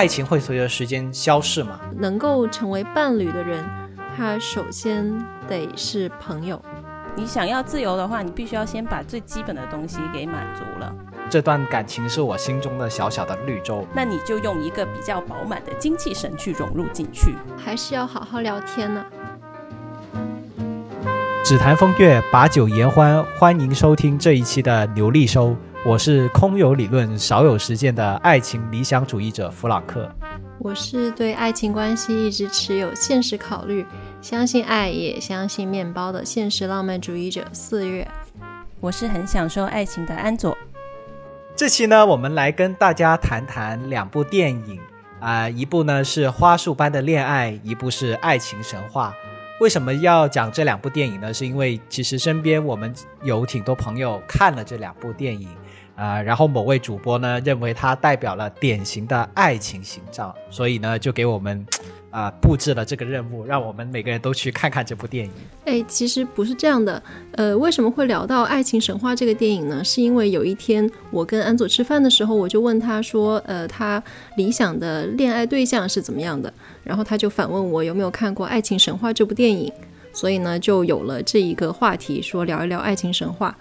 爱情会随着时间消逝吗？能够成为伴侣的人，他首先得是朋友。你想要自由的话，你必须要先把最基本的东西给满足了。这段感情是我心中的小小的绿洲，那你就用一个比较饱满的精气神去融入进去。还是要好好聊天呢。只谈风月，把酒言欢，欢迎收听这一期的牛力收。我是空有理论少有实践的爱情理想主义者弗朗克。我是对爱情关系一直持有现实考虑，相信爱也相信面包的现实浪漫主义者四月。我是很享受爱情的安佐。这期呢，我们来跟大家谈谈两部电影啊、一部呢是《花束般的恋爱》，一部是《爱情神话》。为什么要讲这两部电影呢？是因为其实身边我们有挺多朋友看了这两部电影啊、然后某位主播呢认为它代表了典型的爱情形象，所以呢就给我们啊、布置了这个任务，让我们每个人都去看看这部电影。哎，其实不是这样的。呃，为什么会聊到《爱情神话》这个电影呢？是因为有一天我跟安佐吃饭的时候，我就问他说，呃，他理想的恋爱对象是怎么样的？然后他就反问我有没有看过《爱情神话》这部电影，所以呢，就有了这一个话题，说聊一聊《爱情神话》。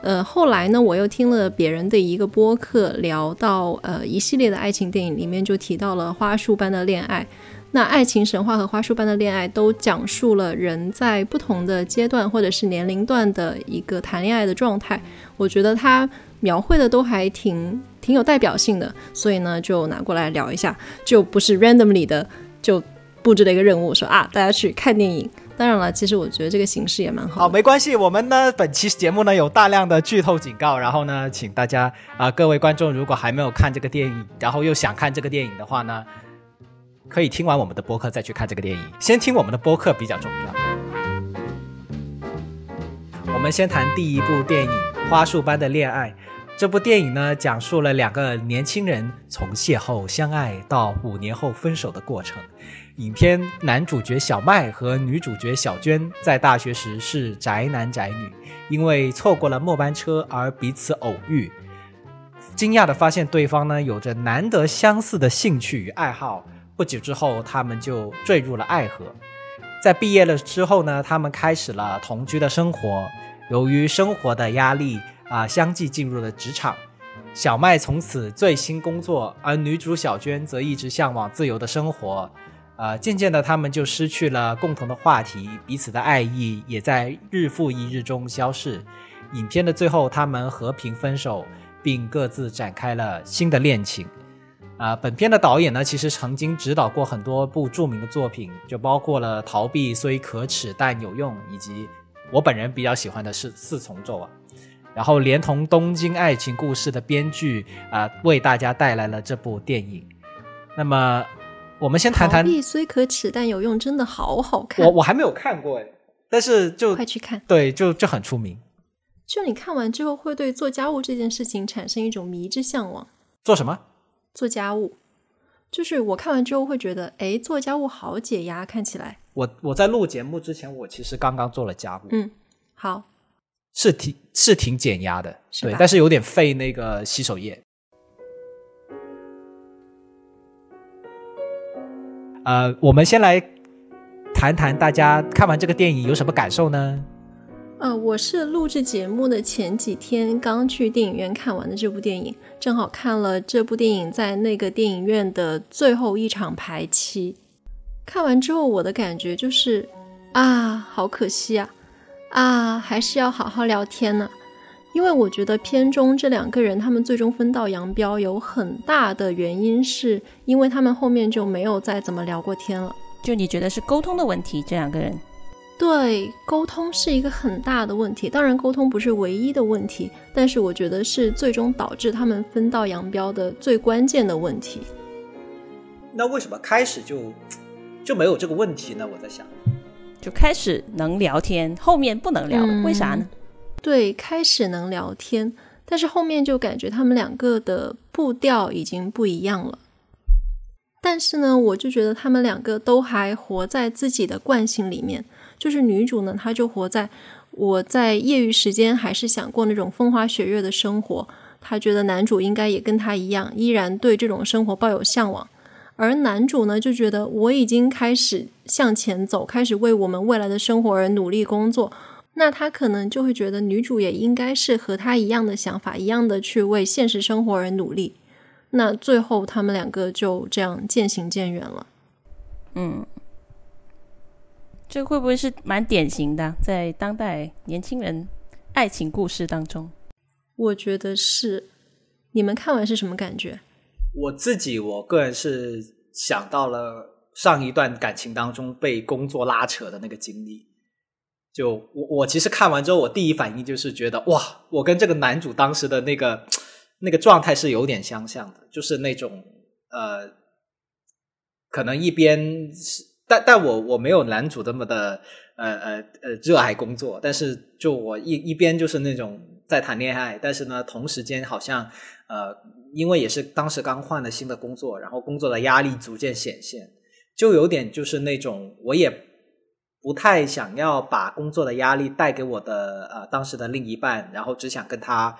呃，后来呢，我又听了别人的一个播客，聊到呃一系列的爱情电影，里面就提到了花束般的恋爱。那爱情神话和花束般的恋爱都讲述了人在不同的阶段或者是年龄段的一个谈恋爱的状态，我觉得它描绘的都还挺挺有代表性的，所以呢就拿过来聊一下，就不是 randomly 的就布置了一个任务，说啊大家去看电影。当然了，其实我觉得这个形式也蛮好好，没关系，我们呢本期节目呢有大量的剧透警告，然后呢，请大家啊、各位观众如果还没有看这个电影，然后又想看这个电影的话呢，可以听完我们的播客再去看这个电影，先听我们的播客比较重要。我们先谈第一部电影《花束般的恋爱》。这部电影呢，讲述了两个年轻人从邂逅相爱到五年后分手的过程。影片男主角小麦和女主角小娟在大学时是宅男宅女，因为错过了末班车而彼此偶遇。惊讶地发现对方呢有着难得相似的兴趣与爱好，不久之后他们就坠入了爱河。在毕业了之后呢，他们开始了同居的生活。由于生活的压力啊、相继进入了职场。小麦从此醉心工作，而女主小娟则一直向往自由的生活。呃，渐渐的，他们就失去了共同的话题，彼此的爱意也在日复一日中消逝。影片的最后，他们和平分手，并各自展开了新的恋情。啊、本片的导演呢，其实曾经指导过很多部著名的作品，就包括了《逃避虽可耻但有用》，以及我本人比较喜欢的是《四重奏》啊。然后连同《东京爱情故事》的编剧啊、为大家带来了这部电影。那么，我们先谈谈逃，避虽可耻，但有用，真的好好看我，我还没有看过哎，但是就快去看。对，就就很出名。就你看完之后，会对做家务这件事情产生一种迷之向往。做什么？做家务，就是我看完之后会觉得，哎，做家务好解压，看起来，我我在录节目之前，我其实刚刚做了家务，嗯，好，是挺是挺减压的，对但是有点费那个洗手液。呃，我们先来谈谈大家看完这个电影有什么感受呢？呃，我是录制节目的前几天刚去电影院看完的这部电影，正好看了这部电影在那个电影院的最后一场排期。看完之后，我的感觉就是啊，好可惜啊，啊，还是要好好聊天呢、因为我觉得片中这两个人他们最终分道扬镳，有很大的原因是因为他们后面就没有再怎么聊过天了。就你觉得是沟通的问题，这两个人对，沟通是一个很大的问题。当然，沟通不是唯一的问题，但是我觉得是最终导致他们分道扬镳的最关键的问题。那为什么开始就就没有这个问题呢？我在想，就开始能聊天，后面不能聊了，嗯为啥呢？对，开始能聊天，但是后面就感觉他们两个的步调已经不一样了。但是呢，我就觉得他们两个都还活在自己的惯性里面。就是女主呢，她就活在我在业余时间还是想过那种风花雪月的生活。她觉得男主应该也跟她一样，依然对这种生活抱有向往。而男主呢就觉得我已经开始向前走，开始为我们未来的生活而努力工作，那他可能就会觉得女主也应该是和他一样的想法，一样的去为现实生活而努力。那最后他们两个就这样渐行渐远了。嗯，这会不会是蛮典型的，在当代年轻人爱情故事当中？我觉得是。你们看完是什么感觉？我自己，我个人是想到了上一段感情当中被工作拉扯的那个经历。就我，我其实看完之后，我第一反应就是觉得，哇，我跟这个男主当时的那个那个状态是有点相像的，就是那种呃，可能一边是，但但我我没有男主这么的呃呃呃热爱工作，但是就我一一边就是那种在谈恋爱，但是呢，同时间好像。呃，因为也是当时刚换了新的工作，然后工作的压力逐渐显现，就有点就是那种我也不太想要把工作的压力带给我的呃当时的另一半，然后只想跟他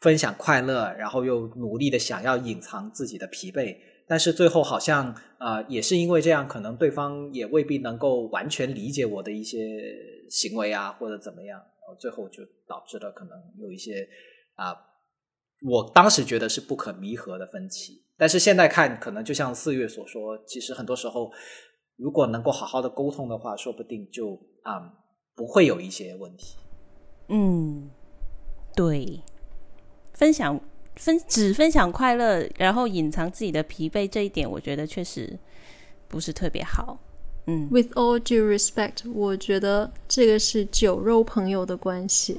分享快乐，然后又努力的想要隐藏自己的疲惫，但是最后好像呃也是因为这样，可能对方也未必能够完全理解我的一些行为啊或者怎么样，最后就导致了可能有一些啊。我当时觉得是不可弥合的分歧，但是现在看，可能就像四月所说，其实很多时候，如果能够好好的沟通的话，说不定就啊不会有一些问题。嗯，对，分享分只分享快乐，然后隐藏自己的疲惫，这一点我觉得确实不是特别好。嗯，With all due respect，我觉得这个是酒肉朋友的关系。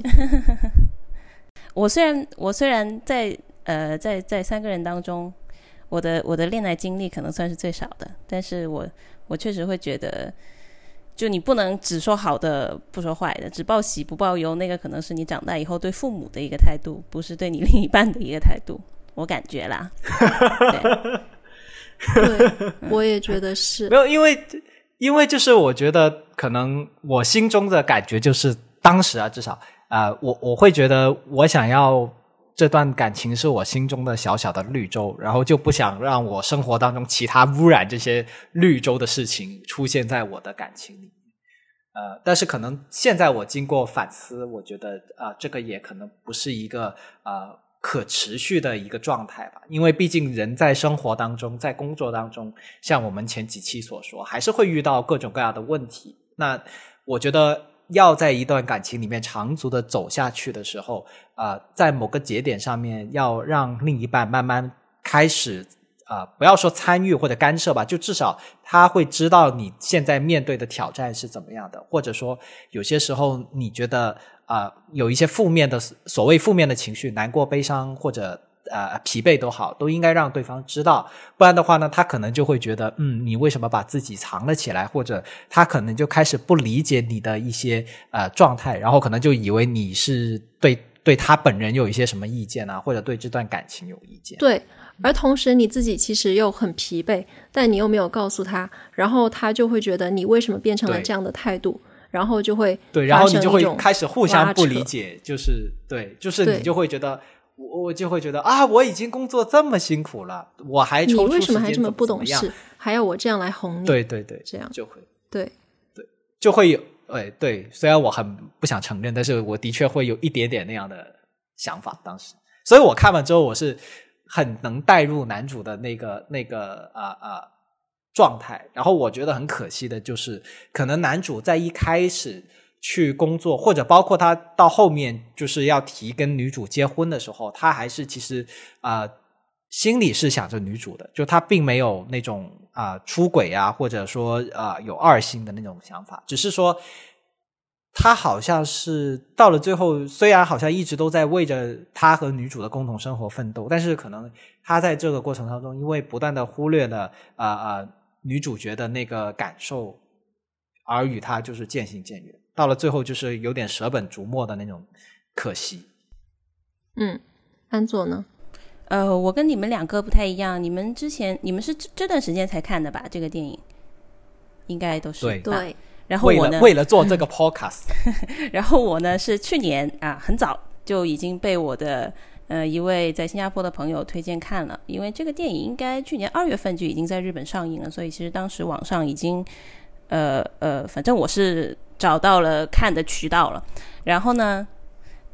我虽然我虽然在呃在在三个人当中，我的我的恋爱经历可能算是最少的，但是我我确实会觉得，就你不能只说好的不说坏的，只报喜不报忧，那个可能是你长大以后对父母的一个态度，不是对你 另一半的一个态度，我感觉啦。对，我也觉得是。没有，因为因为就是我觉得可能我心中的感觉就是当时啊，至少。啊，我我会觉得，我想要这段感情是我心中的小小的绿洲，然后就不想让我生活当中其他污染这些绿洲的事情出现在我的感情里。呃，但是可能现在我经过反思，我觉得啊，这个也可能不是一个呃可持续的一个状态吧，因为毕竟人在生活当中，在工作当中，像我们前几期所说，还是会遇到各种各样的问题。那我觉得。要在一段感情里面长足的走下去的时候，啊，在某个节点上面，要让另一半慢慢开始啊，不要说参与或者干涉吧，就至少他会知道你现在面对的挑战是怎么样的，或者说有些时候你觉得啊，有一些负面的所谓负面的情绪，难过、悲伤或者。呃，疲惫都好，都应该让对方知道，不然的话呢，他可能就会觉得，嗯，你为什么把自己藏了起来？或者他可能就开始不理解你的一些呃状态，然后可能就以为你是对对他本人有一些什么意见啊，或者对这段感情有意见。对，而同时你自己其实又很疲惫，但你又没有告诉他，然后他就会觉得你为什么变成了这样的态度，然后就会对，然后你就会开始互相不理解，就是对，就是你就会觉得。我我就会觉得啊，我已经工作这么辛苦了，我还你为什么还这么不懂事，还要我这样来哄你？对对对，这样就会对对就会有哎对，虽然我很不想承认，但是我的确会有一点点那样的想法。当时，所以我看完之后，我是很能带入男主的那个 那个啊啊状态。然后我觉得很可惜的就是，可能男主在一开始。去工作，或者包括他到后面就是要提跟女主结婚的时候，他还是其实啊心里是想着女主的，就他并没有那种啊出轨啊，或者说啊有二心的那种想法，只是说他好像是到了最后，虽然好像一直都在为着他和女主的共同生活奋斗，但是可能他在这个过程当中，因为不断的忽略了啊啊女主角的那个感受，而与他就是渐行渐远。到了最后，就是有点舍本逐末的那种可惜。嗯，安佐呢？呃，我跟你们两个不太一样。你们之前你们是这段时间才看的吧？这个电影应该都是对。然后我呢，为了做这个 podcast，然后我呢是去年啊，很早就已经被我的。呃一位在新加坡的朋友推荐看了，因为这个电影应该去年二月份就已经在日本上映了，所以其实当时网上已经呃呃，反正我是找到了看的渠道了。然后呢，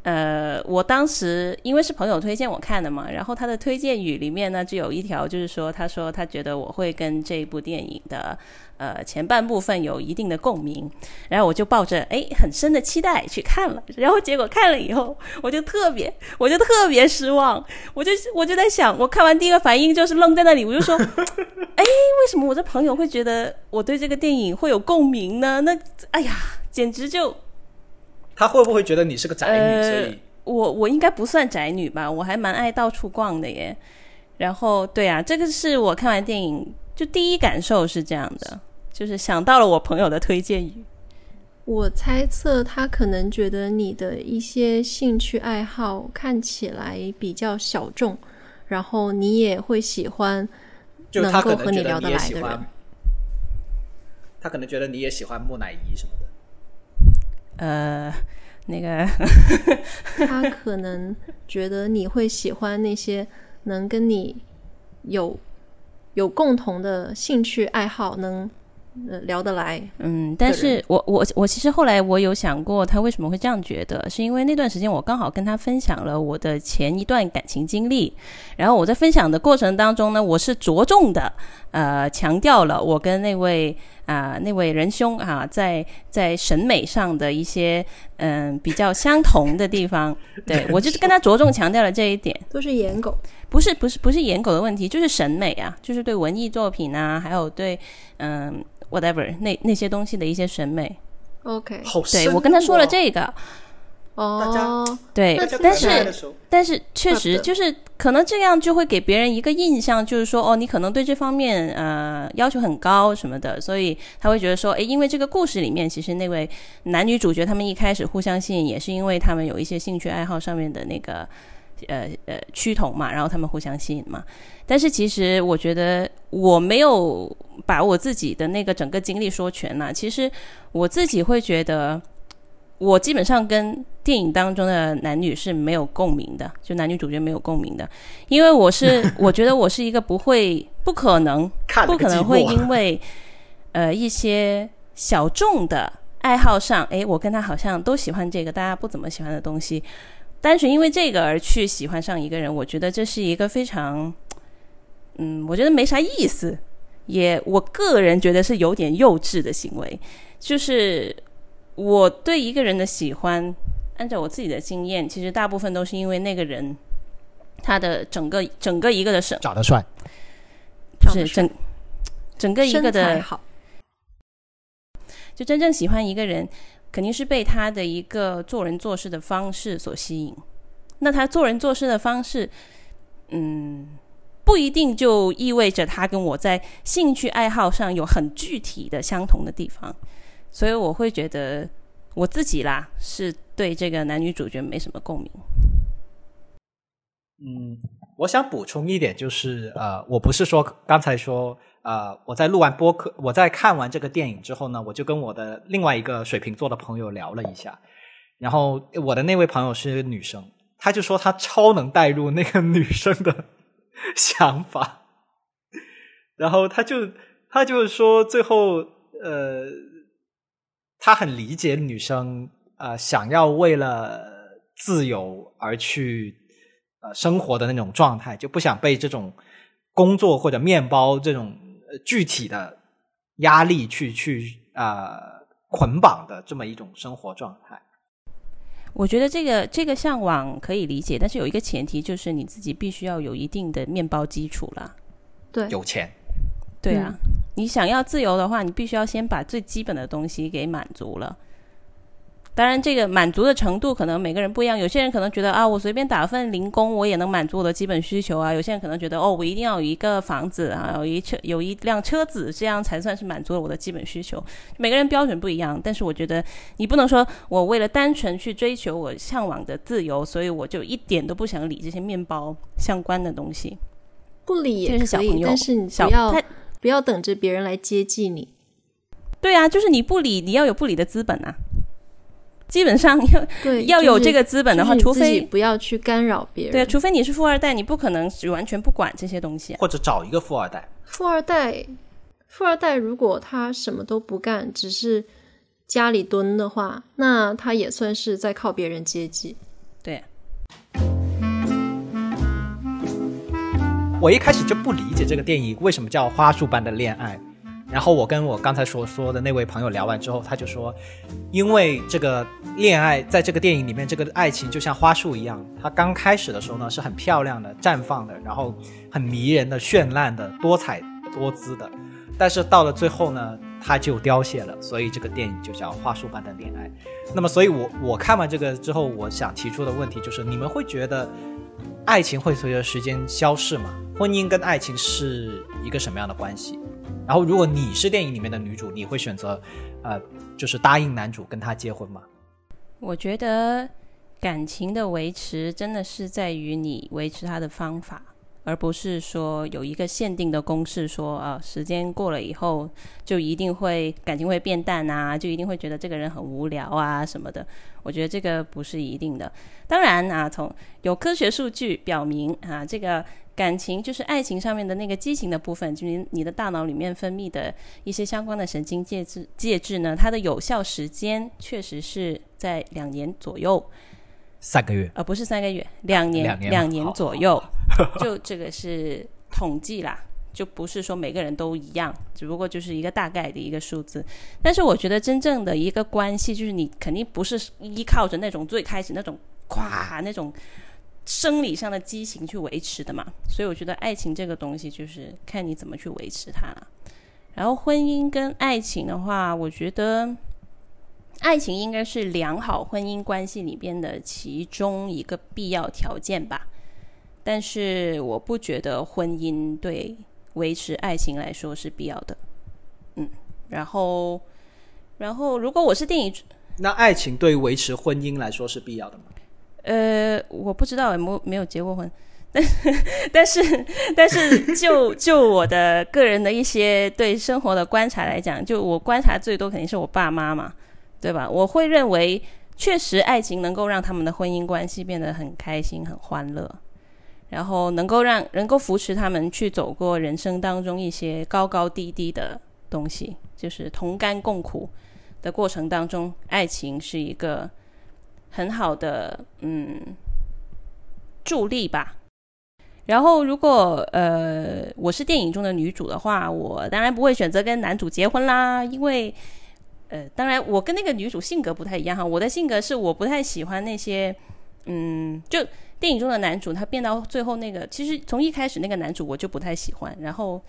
呃，我当时因为是朋友推荐我看的嘛，然后他的推荐语里面呢就有一条，就是说他说他觉得我会跟这部电影的。呃，前半部分有一定的共鸣，然后我就抱着哎很深的期待去看了，然后结果看了以后，我就特别，我就特别失望，我就我就在想，我看完第一个反应就是愣在那里，我就说，哎，为什么我的朋友会觉得我对这个电影会有共鸣呢？那哎呀，简直就，他会不会觉得你是个宅女？所以，我我应该不算宅女吧，我还蛮爱到处逛的耶。然后，对啊，这个是我看完电影就第一感受是这样的。就是想到了我朋友的推荐语，我猜测他可能觉得你的一些兴趣爱好看起来比较小众，然后你也会喜欢能够和你聊得来的人。他可能觉得你也喜欢木乃伊什么的。呃，那个，他可能觉得你会喜欢那些能跟你有有共同的兴趣爱好能。聊得来，嗯，但是我我我其实后来我有想过，他为什么会这样觉得，是因为那段时间我刚好跟他分享了我的前一段感情经历，然后我在分享的过程当中呢，我是着重的呃强调了我跟那位啊那位仁兄啊在在审美上的一些嗯比较相同的地方，对我就是跟他着重强调了这一点，都是颜狗，不是不是不是颜狗的问题，就是审美啊，就是对文艺作品啊，还有对嗯。whatever 那那些东西的一些审美，OK，对我跟他说了这个，哦，对，但是但是确实就是可能这样就会给别人一个印象，就是说哦，你可能对这方面呃要求很高什么的，所以他会觉得说，哎，因为这个故事里面其实那位男女主角他们一开始互相吸引，也是因为他们有一些兴趣爱好上面的那个。呃呃，趋同嘛，然后他们互相吸引嘛。但是其实我觉得我没有把我自己的那个整个经历说全了。其实我自己会觉得，我基本上跟电影当中的男女是没有共鸣的，就男女主角没有共鸣的。因为我是 我觉得我是一个不会、不可能、不可能会因为呃一些小众的爱好上，哎，我跟他好像都喜欢这个大家不怎么喜欢的东西。单纯因为这个而去喜欢上一个人，我觉得这是一个非常，嗯，我觉得没啥意思，也我个人觉得是有点幼稚的行为。就是我对一个人的喜欢，按照我自己的经验，其实大部分都是因为那个人他的整个整个一个的身长得帅，就是整整个一个的好，就真正喜欢一个人。肯定是被他的一个做人做事的方式所吸引。那他做人做事的方式，嗯，不一定就意味着他跟我在兴趣爱好上有很具体的相同的地方。所以我会觉得我自己啦，是对这个男女主角没什么共鸣。嗯，我想补充一点，就是呃，我不是说刚才说。呃，我在录完播客，我在看完这个电影之后呢，我就跟我的另外一个水瓶座的朋友聊了一下，然后我的那位朋友是女生，她就说她超能带入那个女生的 想法，然后她就她就说最后呃，她很理解女生呃想要为了自由而去呃生活的那种状态，就不想被这种工作或者面包这种。具体的压力去去啊捆绑的这么一种生活状态，我觉得这个这个向往可以理解，但是有一个前提就是你自己必须要有一定的面包基础了。对，有钱。对啊，你想要自由的话，你必须要先把最基本的东西给满足了。当然，这个满足的程度可能每个人不一样。有些人可能觉得啊，我随便打份零工，我也能满足我的基本需求啊。有些人可能觉得哦，我一定要有一个房子啊，有一车有一辆车子，这样才算是满足了我的基本需求。每个人标准不一样，但是我觉得你不能说我为了单纯去追求我向往的自由，所以我就一点都不想理这些面包相关的东西。不理也可以，但是你不要不要等着别人来接济你。对啊，就是你不理，你要有不理的资本啊。基本上 要对，要有这个个资本的话，除非不要去干扰别人。对，除非你是富二代，你不可能完全不管这些东西啊。或者找一个富二代，富二代，富二代如果他什么都不干，只是家里蹲的话，那他也算是在靠别人接济。我一开始就不理解这个电影为什么叫《花束般的恋爱》，然后我跟我刚才所说的那位朋友聊完之后，他就说，因为这个恋爱在这个电影里面，这个爱情就像花束一样，它刚开始的时候呢是很漂亮的、绽放的，然后很迷人的、绚烂的、多彩多姿的，但是到了最后呢，它就凋谢了，所以这个电影就叫《花束般的恋爱》。那么，所以我我看完这个之后，我想提出的问题就是，你们会觉得爱情会随着时间消逝吗？婚姻跟爱情是一个什么样的关系？然后，如果你是电影里面的女主，你会选择，呃，就是答应男主跟他结婚吗？我觉得感情的维持真的是在于你维持他的方法，而不是说有一个限定的公式说，啊，时间过了以后就一定会感情会变淡啊，就一定会觉得这个人很无聊啊什么的。我觉得这个不是一定的。当然啊，从有科学数据表明啊，这个感情就是爱情上面的那个激情的部分，就是你的大脑里面分泌的一些相关的神经介质介质呢，它的有效时间确实是在两年左右。三个月，呃，不是三个月，两年，两年好左右，就这个是统计啦，就不是说每个人都一样，只不过就是一个大概的一个数字。但是我觉得真正的一个关系，就是你肯定不是依靠着那种最开始那种咵那种生理上的激情去维持的嘛。所以我觉得爱情这个东西，就是看你怎么去维持它了。然后婚姻跟爱情的话，我觉得。爱情应该是良好婚姻关系里边的其中一个必要条件吧，但是我不觉得婚姻对维持爱情来说是必要的。嗯，然后，然后如果我是电影，那爱情对维持婚姻来说是必要的吗？呃，我不知道，没没有结过婚，但 但是但是就就我的个人的一些对生活的观察来讲，就我观察最多肯定是我爸妈嘛。对吧？我会认为，确实爱情能够让他们的婚姻关系变得很开心、很欢乐，然后能够让能够扶持他们去走过人生当中一些高高低低的东西，就是同甘共苦的过程当中，爱情是一个很好的嗯助力吧。然后，如果呃我是电影中的女主的话，我当然不会选择跟男主结婚啦，因为。呃，当然，我跟那个女主性格不太一样哈。我的性格是我不太喜欢那些，嗯，就电影中的男主，他变到最后那个，其实从一开始那个男主我就不太喜欢。然后，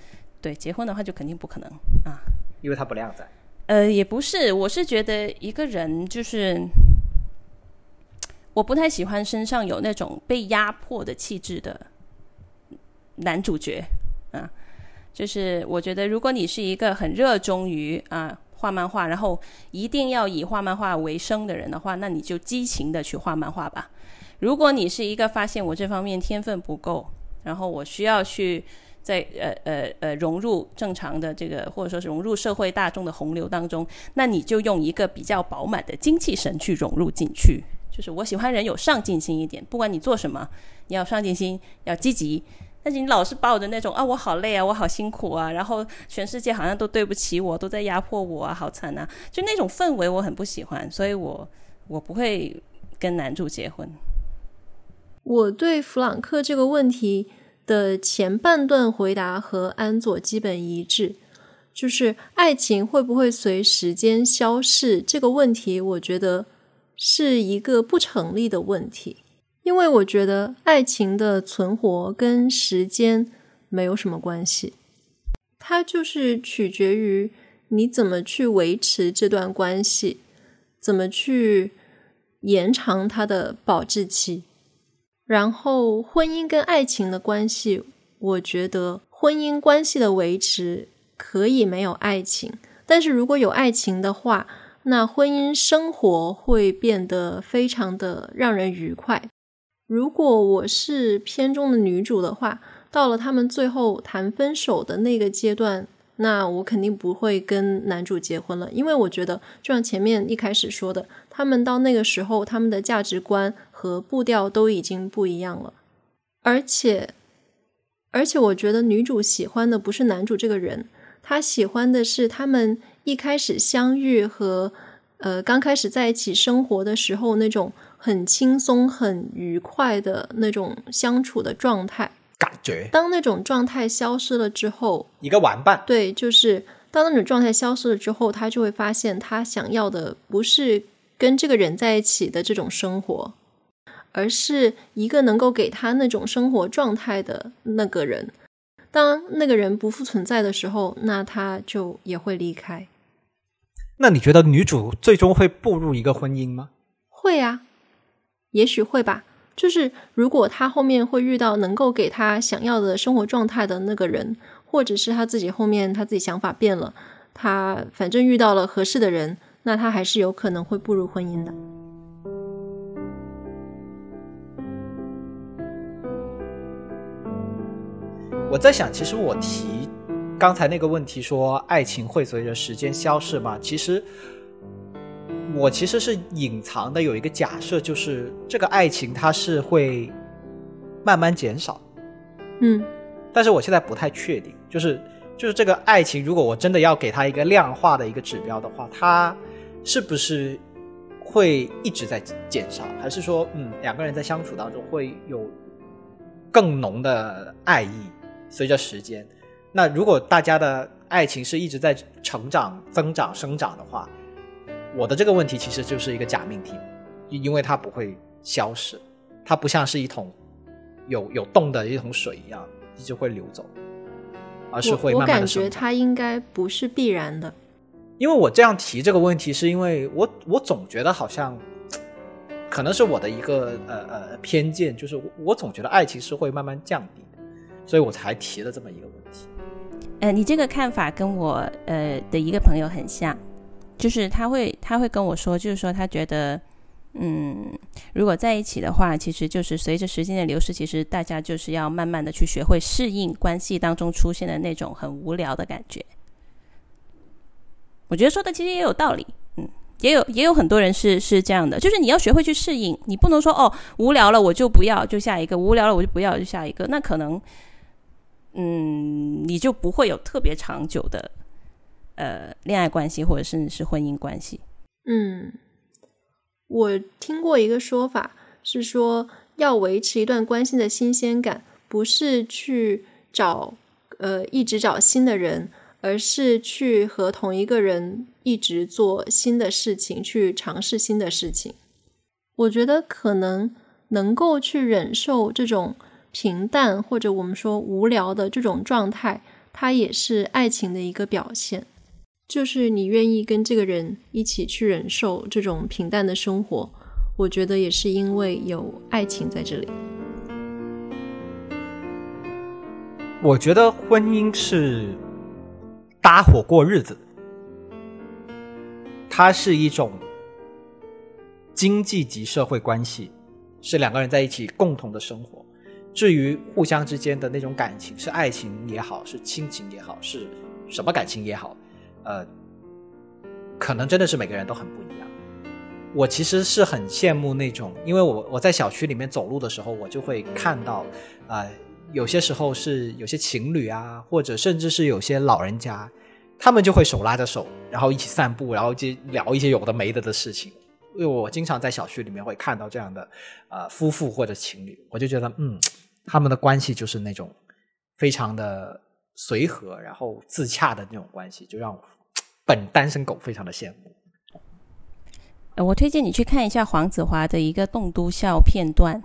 对结婚的话就肯定不可能啊，因为他不靓仔。呃，也不是，我是觉得一个人就是我不太喜欢身上有那种被压迫的气质的男主角啊。就是我觉得，如果你是一个很热衷于啊。画漫画，然后一定要以画漫画为生的人的话，那你就激情的去画漫画吧。如果你是一个发现我这方面天分不够，然后我需要去在呃呃呃融入正常的这个或者说是融入社会大众的洪流当中，那你就用一个比较饱满的精气神去融入进去。就是我喜欢人有上进心一点，不管你做什么，你要上进心，要积极。但是你老是抱着那种啊，我好累啊，我好辛苦啊，然后全世界好像都对不起我，都在压迫我啊，好惨啊！就那种氛围我很不喜欢，所以我我不会跟男主结婚。我对弗朗克这个问题的前半段回答和安佐基本一致，就是爱情会不会随时间消逝这个问题，我觉得是一个不成立的问题。因为我觉得爱情的存活跟时间没有什么关系，它就是取决于你怎么去维持这段关系，怎么去延长它的保质期。然后，婚姻跟爱情的关系，我觉得婚姻关系的维持可以没有爱情，但是如果有爱情的话，那婚姻生活会变得非常的让人愉快。如果我是片中的女主的话，到了他们最后谈分手的那个阶段，那我肯定不会跟男主结婚了，因为我觉得就像前面一开始说的，他们到那个时候，他们的价值观和步调都已经不一样了。而且，而且，我觉得女主喜欢的不是男主这个人，她喜欢的是他们一开始相遇和呃刚开始在一起生活的时候那种很轻松、很愉快的那种相处的状态。感觉当那种状态消失了之后，一个玩伴，对，就是当那种状态消失了之后，他就会发现他想要的不是跟这个人在一起的这种生活，而是一个能够给他那种生活状态的那个人。当那个人不复存在的时候，那他就也会离开。那你觉得女主最终会步入一个婚姻吗？会啊，也许会吧。就是如果他后面会遇到能够给他想要的生活状态的那个人，或者是他自己后面他自己想法变了，他反正遇到了合适的人，那他还是有可能会步入婚姻的。我在想，其实我提刚才那个问题说爱情会随着时间消逝吗？其实。我其实是隐藏的有一个假设，就是这个爱情它是会慢慢减少，嗯，但是我现在不太确定，就是就是这个爱情，如果我真的要给它一个量化的一个指标的话，它是不是会一直在减少，还是说，嗯，两个人在相处当中会有更浓的爱意，随着时间，那如果大家的爱情是一直在成长、增长、生长的话。我的这个问题其实就是一个假命题，因为它不会消失，它不像是一桶有有洞的一桶水一样一直会流走，而是会慢慢的我感觉它应该不是必然的。因为我这样提这个问题，是因为我我总觉得好像，可能是我的一个呃呃偏见，就是我总觉得爱情是会慢慢降低的，所以我才提了这么一个问题。呃，你这个看法跟我呃的一个朋友很像。就是他会，他会跟我说，就是说他觉得，嗯，如果在一起的话，其实就是随着时间的流逝，其实大家就是要慢慢的去学会适应关系当中出现的那种很无聊的感觉。我觉得说的其实也有道理，嗯，也有也有很多人是是这样的，就是你要学会去适应，你不能说哦无聊了我就不要，就下一个无聊了我就不要就下一个，那可能，嗯，你就不会有特别长久的。呃，恋爱关系或者甚至是婚姻关系。嗯，我听过一个说法是说，要维持一段关系的新鲜感，不是去找呃一直找新的人，而是去和同一个人一直做新的事情，去尝试新的事情。我觉得可能能够去忍受这种平淡或者我们说无聊的这种状态，它也是爱情的一个表现。就是你愿意跟这个人一起去忍受这种平淡的生活，我觉得也是因为有爱情在这里。我觉得婚姻是搭伙过日子，它是一种经济及社会关系，是两个人在一起共同的生活。至于互相之间的那种感情，是爱情也好，是亲情也好，是什么感情也好。呃，可能真的是每个人都很不一样。我其实是很羡慕那种，因为我我在小区里面走路的时候，我就会看到，啊，有些时候是有些情侣啊，或者甚至是有些老人家，他们就会手拉着手，然后一起散步，然后就聊一些有的没的的事情。因为我经常在小区里面会看到这样的呃夫妇或者情侣，我就觉得嗯，他们的关系就是那种非常的。随和，然后自洽的那种关系，就让我本单身狗非常的羡慕。我推荐你去看一下黄子华的一个栋笃笑片段，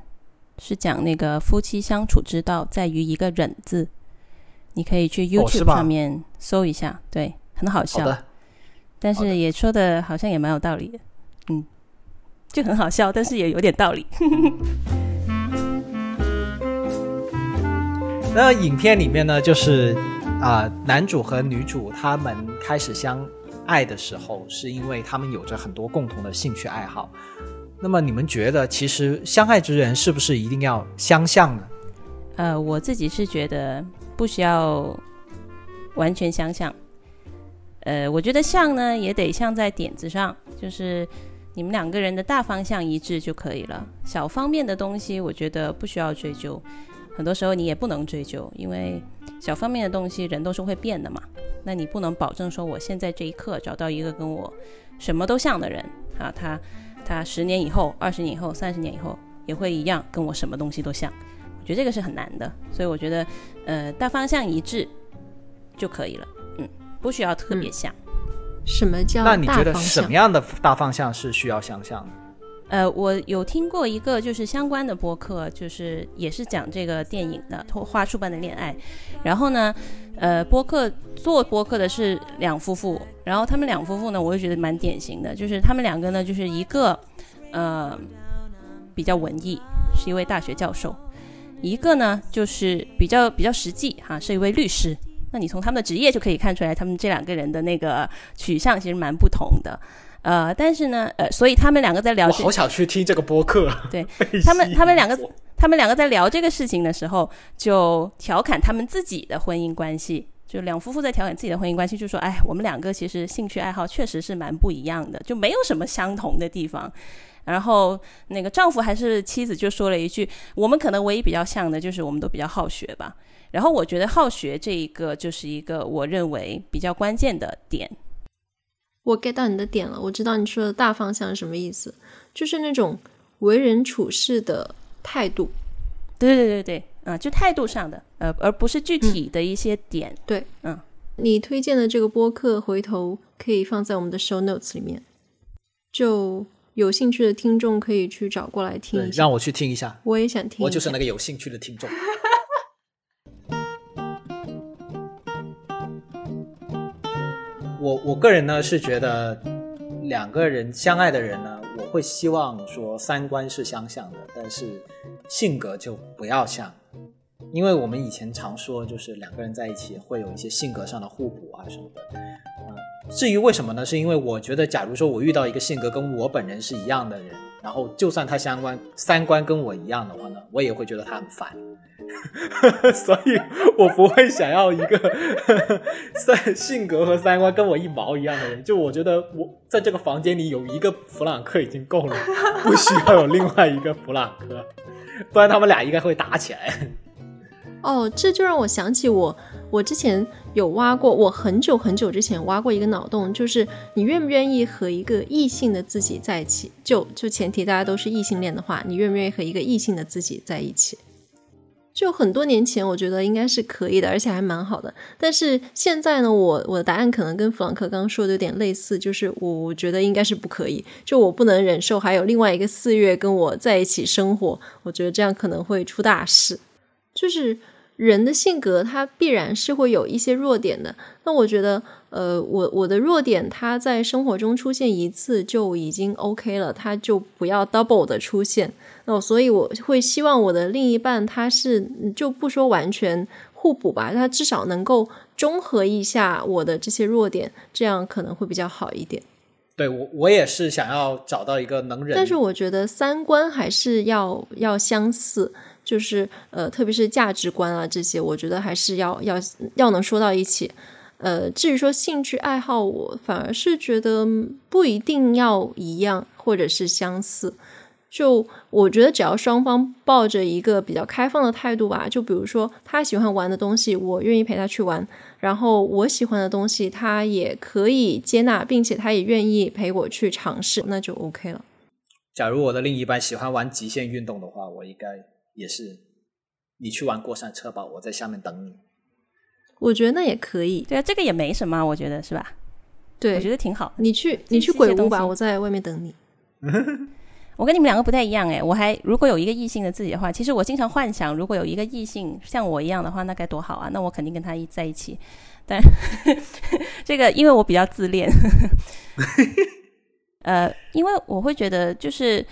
是讲那个夫妻相处之道在于一个忍字。你可以去 YouTube 上面搜一下，对，很好笑。但是也说的好像也蛮有道理的，嗯，就很好笑，但是也有点道理。那影片里面呢，就是啊，男主和女主他们开始相爱的时候，是因为他们有着很多共同的兴趣爱好。那么你们觉得，其实相爱之人是不是一定要相像呢？呃，我自己是觉得不需要完全相像。呃，我觉得像呢，也得像在点子上，就是你们两个人的大方向一致就可以了。小方面的东西，我觉得不需要追究。很多时候你也不能追究，因为小方面的东西人都是会变的嘛。那你不能保证说我现在这一刻找到一个跟我什么都像的人啊，他他十年以后、二十年以后、三十年以后也会一样跟我什么东西都像。我觉得这个是很难的，所以我觉得呃大方向一致就可以了，嗯，不需要特别像。什么叫那你觉得什么样的大方向是需要相像的？呃，我有听过一个就是相关的播客，就是也是讲这个电影的《花束般的恋爱》。然后呢，呃，播客做播客的是两夫妇，然后他们两夫妇呢，我就觉得蛮典型的，就是他们两个呢，就是一个呃比较文艺，是一位大学教授；一个呢就是比较比较实际哈、是一位律师。那你从他们的职业就可以看出来，他们这两个人的那个取向其实蛮不同的。呃，但是呢，呃，所以他们两个在聊我好想去听这个播客。对他们他们两个他们两个在聊这个事情的时候，就调侃他们自己的婚姻关系。就两夫妇在调侃自己的婚姻关系，就说：“哎，我们两个其实兴趣爱好确实是蛮不一样的，就没有什么相同的地方。”然后那个丈夫还是妻子就说了一句：“我们可能唯一比较像的就是我们都比较好学吧。”然后我觉得好学这一个就是一个我认为比较关键的点。我 get 到你的点了，我知道你说的大方向是什么意思，就是那种为人处事的态度。对对对对，啊、就态度上的，呃，而不是具体的一些点。对，嗯，你推荐的这个播客，回头可以放在我们的 show notes 里面，就有兴趣的听众可以去找过来听一下。让我去听一下，我也想听，我就是那个有兴趣的听众。我我个人呢是觉得两个人相爱的人呢，我会希望说三观是相像的，但是性格就不要像，因为我们以前常说就是两个人在一起会有一些性格上的互补啊什么的。至于为什么呢？是因为我觉得，假如说我遇到一个性格跟我本人是一样的人，然后就算他相关三观跟我一样的话呢，我也会觉得他很烦。所以我不会想要一个 三性格和三观跟我一毛一样的人。就我觉得我在这个房间里有一个弗朗克已经够了，不需要有另外一个弗朗克，不然他们俩应该会打起来。哦，这就让我想起我，我之前有挖过，我很久很久之前挖过一个脑洞，就是你愿不愿意和一个异性的自己在一起？就就前提大家都是异性恋的话，你愿不愿意和一个异性的自己在一起？就很多年前，我觉得应该是可以的，而且还蛮好的。但是现在呢，我我的答案可能跟弗朗克刚刚说的有点类似，就是我我觉得应该是不可以，就我不能忍受还有另外一个四月跟我在一起生活，我觉得这样可能会出大事。就是人的性格，它必然是会有一些弱点的。那我觉得，呃，我我的弱点，它在生活中出现一次就已经 OK 了，它就不要 double 的出现。那所以我会希望我的另一半，他是就不说完全互补吧，他至少能够中和一下我的这些弱点，这样可能会比较好一点。对我，我也是想要找到一个能忍，但是我觉得三观还是要要相似，就是呃，特别是价值观啊这些，我觉得还是要要要能说到一起。呃，至于说兴趣爱好，我反而是觉得不一定要一样或者是相似。就我觉得，只要双方抱着一个比较开放的态度吧，就比如说他喜欢玩的东西，我愿意陪他去玩；然后我喜欢的东西，他也可以接纳，并且他也愿意陪我去尝试，那就 OK 了。假如我的另一半喜欢玩极限运动的话，我应该也是，你去玩过山车吧，我在下面等你。我觉得那也可以，对啊，这个也没什么，我觉得是吧？对，我觉得挺好。你去你去鬼屋吧，我在外面等你。我跟你们两个不太一样哎，我还如果有一个异性的自己的话，其实我经常幻想，如果有一个异性像我一样的话，那该多好啊！那我肯定跟他一在一起。但 这个因为我比较自恋，呃，因为我会觉得就是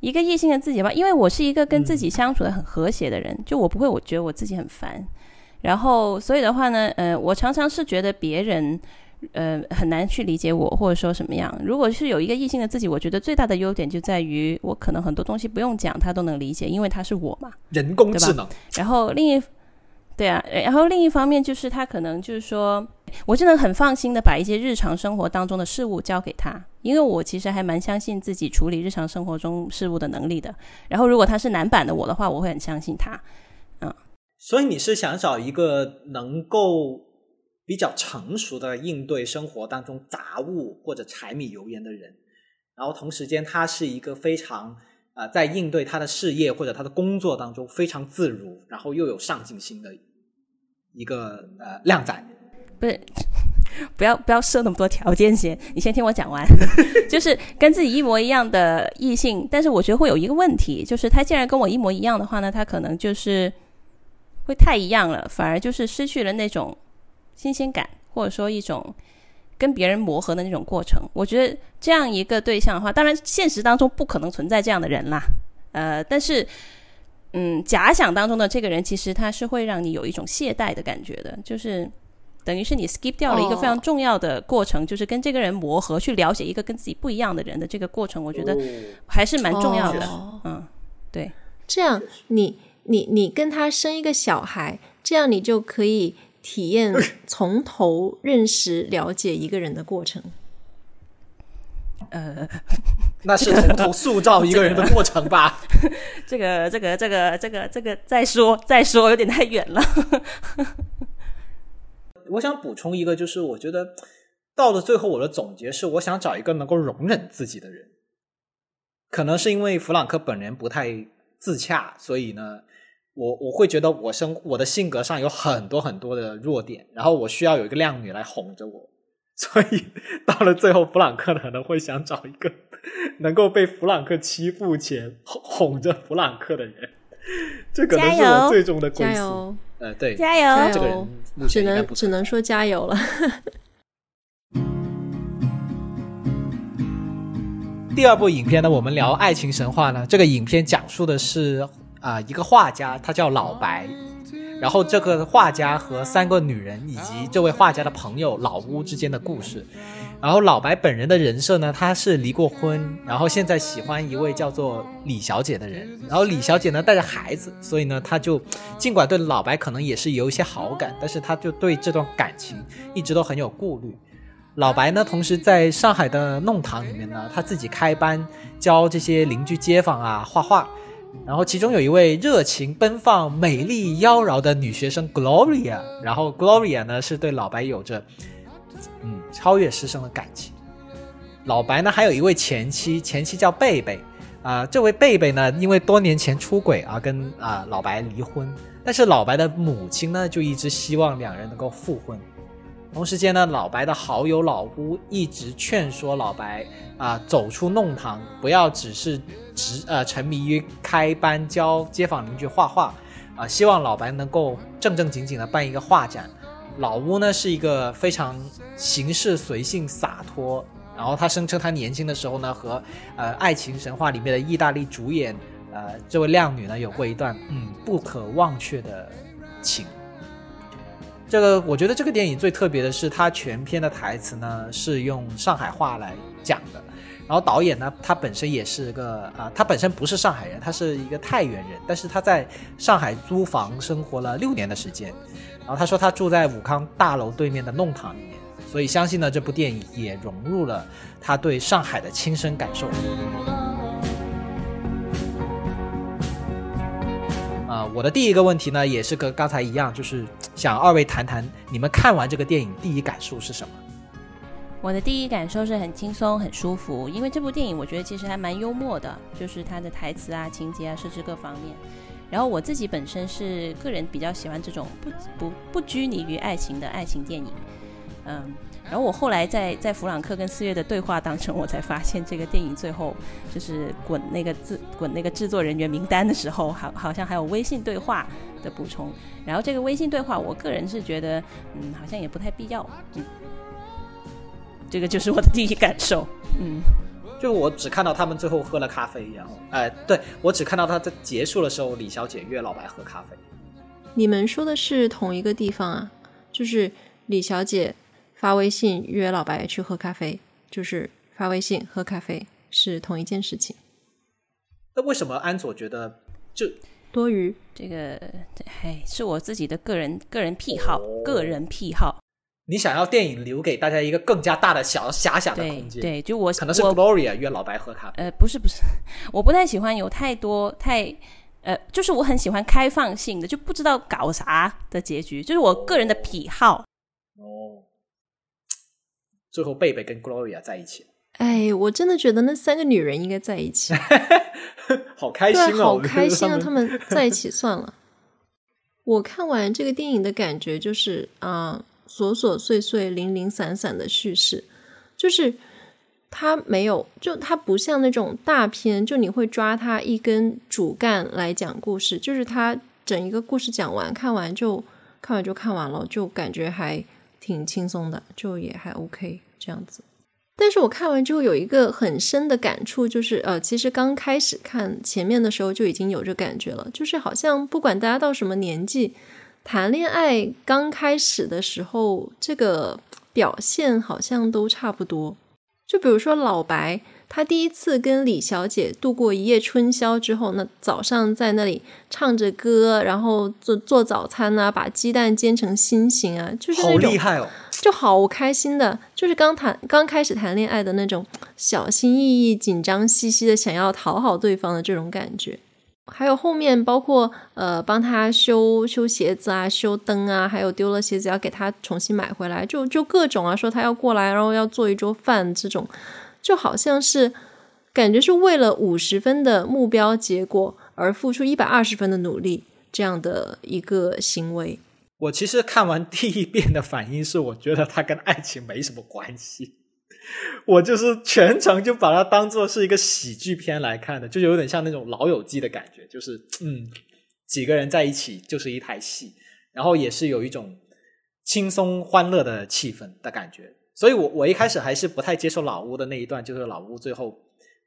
一个异性的自己吧，因为我是一个跟自己相处的很和谐的人，就我不会我觉得我自己很烦，然后所以的话呢，呃，我常常是觉得别人。呃，很难去理解我，或者说什么样。如果是有一个异性的自己，我觉得最大的优点就在于我可能很多东西不用讲，他都能理解，因为他是我嘛。人工智能，然后另一，对啊，然后另一方面就是他可能就是说，我就能很放心的把一些日常生活当中的事物交给他，因为我其实还蛮相信自己处理日常生活中事物的能力的。然后如果他是男版的我的话，我会很相信他。嗯，所以你是想找一个能够比较成熟的应对生活当中杂物或者柴米油盐的人，然后同时间他是一个非常啊在应对他的事业或者他的工作当中非常自如，然后又有上进心的一个呃靓仔。不是，不要不要设那么多条件先，你先听我讲完。就是跟自己一模一样的异性，但是我觉得会有一个问题，就是他既然跟我一模一样的话呢，他可能就是会太一样了，反而就是失去了那种新鲜感，或者说一种跟别人磨合的那种过程。我觉得这样一个对象的话，当然现实当中不可能存在这样的人啦，呃，但是嗯，假想当中的这个人，其实他是会让你有一种懈怠的感觉的，就是。等于是你 skip 掉了一个非常重要的过程，就是跟这个人磨合，去了解一个跟自己不一样的人的这个过程，我觉得还是蛮重要的。嗯，对，这样你你你跟他生一个小孩，这样你就可以体验 从头认识了解一个人的过程。呃，那是从头塑造一个人的过程吧？这个这个这个这个这个再说再说，有点太远了。我想补充一个，就是我觉得到了最后，我的总结是，我想找一个能够容忍自己的人。可能是因为弗朗克本人不太自洽，所以呢，我我会觉得我生我的性格上有很多很多的弱点，然后我需要有一个靓女来哄着我。所以到了最后，弗朗克可能会想找一个能够被弗朗克欺负且哄哄着弗朗克的人。这可能是我最终的归宿。呃，对，加油！这个人只能只能说加油了。第二部影片呢，我们聊爱情神话呢。这个影片讲述的是啊，一个画家，他叫老白，然后这个画家和三个女人以及这位画家的朋友老乌之间的故事。然后老白本人的人设呢，他是离过婚，然后现在喜欢一位叫做李小姐的人。然后李小姐呢带着孩子，所以呢他就尽管对老白可能也是有一些好感，但是他就对这段感情一直都很有顾虑。老白呢，同时在上海的弄堂里面呢，他自己开班教这些邻居街坊啊画画。然后其中有一位热情奔放、美丽妖娆的女学生 Gloria，然后 Gloria 呢是对老白有着。嗯，超越师生的感情。老白呢，还有一位前妻，前妻叫贝贝。啊，这位贝贝呢，因为多年前出轨而跟啊老白离婚。但是老白的母亲呢，就一直希望两人能够复婚。同时间呢，老白的好友老乌一直劝说老白啊，走出弄堂，不要只是只呃沉迷于开班教街坊邻居画画啊，希望老白能够正正经经的办一个画展。老乌呢是一个非常行事随性洒脱，然后他声称他年轻的时候呢和呃爱情神话里面的意大利主演呃这位靓女呢有过一段嗯不可忘却的情。这个我觉得这个电影最特别的是它全片的台词呢是用上海话来讲的，然后导演呢他本身也是个啊他本身不是上海人，他是一个太原人，但是他在上海租房生活了六年的时间。然后他说他住在武康大楼对面的弄堂里面，所以相信呢这部电影也融入了他对上海的亲身感受。啊，我的第一个问题呢也是跟刚才一样，就是想二位谈谈你们看完这个电影第一感受是什么？我的第一感受是很轻松很舒服，因为这部电影我觉得其实还蛮幽默的，就是它的台词啊、情节啊、设置各方面。然后我自己本身是个人比较喜欢这种不不不拘泥于爱情的爱情电影，嗯，然后我后来在在弗朗克跟四月的对话当中，我才发现这个电影最后就是滚那个制滚那个制作人员名单的时候，好好像还有微信对话的补充。然后这个微信对话，我个人是觉得，嗯，好像也不太必要，嗯，这个就是我的第一感受，嗯。就我只看到他们最后喝了咖啡，然后，哎，对我只看到他在结束的时候，李小姐约老白喝咖啡。你们说的是同一个地方啊？就是李小姐发微信约老白去喝咖啡，就是发微信喝咖啡是同一件事情。那为什么安佐觉得就多余？这个，哎，是我自己的个人个人癖好，个人癖好。你想要电影留给大家一个更加大的小遐想的空间，对，就我可能是 Gloria 约老白喝咖啡。呃，不是不是，我不太喜欢有太多太呃，就是我很喜欢开放性的，就不知道搞啥的结局，就是我个人的癖好。哦，最后贝贝跟 Gloria 在一起了，哎，我真的觉得那三个女人应该在一起，好开心哦！好开心啊！他他们在一起算了。我看完这个电影的感觉就是啊、琐琐碎碎、零零散散的叙事，就是它没有，就它不像那种大片，就你会抓它一根主干来讲故事，就是它整一个故事讲完，看完就看完就看完了，就感觉还挺轻松的，就也还 OK 这样子。但是我看完之后有一个很深的感触，就是呃，其实刚开始看前面的时候就已经有这感觉了，就是好像不管大家到什么年纪，谈恋爱刚开始的时候，这个表现好像都差不多。就比如说老白，他第一次跟李小姐度过一夜春宵之后，那早上在那里唱着歌，然后做做早餐啊，把鸡蛋煎成心形啊，就是好那种厉害哦！就好开心的，就是刚谈刚开始谈恋爱的那种小心翼翼、紧张兮兮的想要讨好对方的这种感觉。还有后面包括呃帮他修修鞋子啊、修灯啊，还有丢了鞋子要给他重新买回来，就就各种啊，说他要过来，然后要做一桌饭这种，就好像是感觉是为了五十分的目标结果而付出一百二十分的努力这样的一个行为。我其实看完第一遍的反应是，我觉得它跟爱情没什么关系。我就是全程就把它当做是一个喜剧片来看的，就有点像那种《老友记》的感觉，就是嗯，几个人在一起就是一台戏，然后也是有一种轻松欢乐的气氛的感觉。所以我我一开始还是不太接受老屋的那一段，就是老屋最后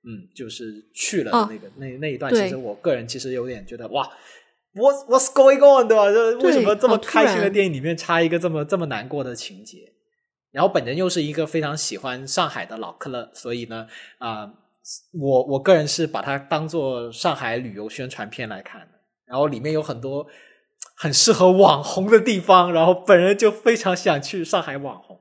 嗯，就是去了的那个、那那一段，其实我个人其实有点觉得哇。What What's going on？对吧？这为什么这么开心的电影里面插一个这么这么难过的情节？然后本人又是一个非常喜欢上海的老克勒，所以呢，啊、我我个人是把它当做上海旅游宣传片来看的。然后里面有很多很适合网红的地方，然后本人就非常想去上海网红。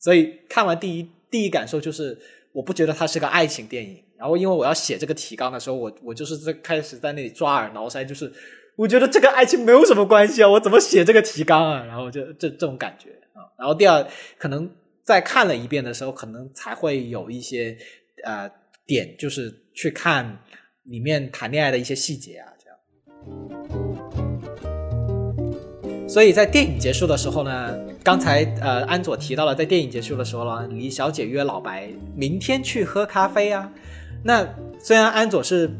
所以看完第一第一感受就是，我不觉得它是个爱情电影。然后因为我要写这个提纲的时候，我我就是在开始在那里抓耳挠腮，就是我觉得这个爱情没有什么关系啊，我怎么写这个提纲啊？然后就这这种感觉啊。然后第二，可能再看了一遍的时候，可能才会有一些呃点，就是去看里面谈恋爱的一些细节啊，这样。所以在电影结束的时候呢，刚才呃安佐提到了，在电影结束的时候呢，李小姐约老白明天去喝咖啡啊。那虽然安佐是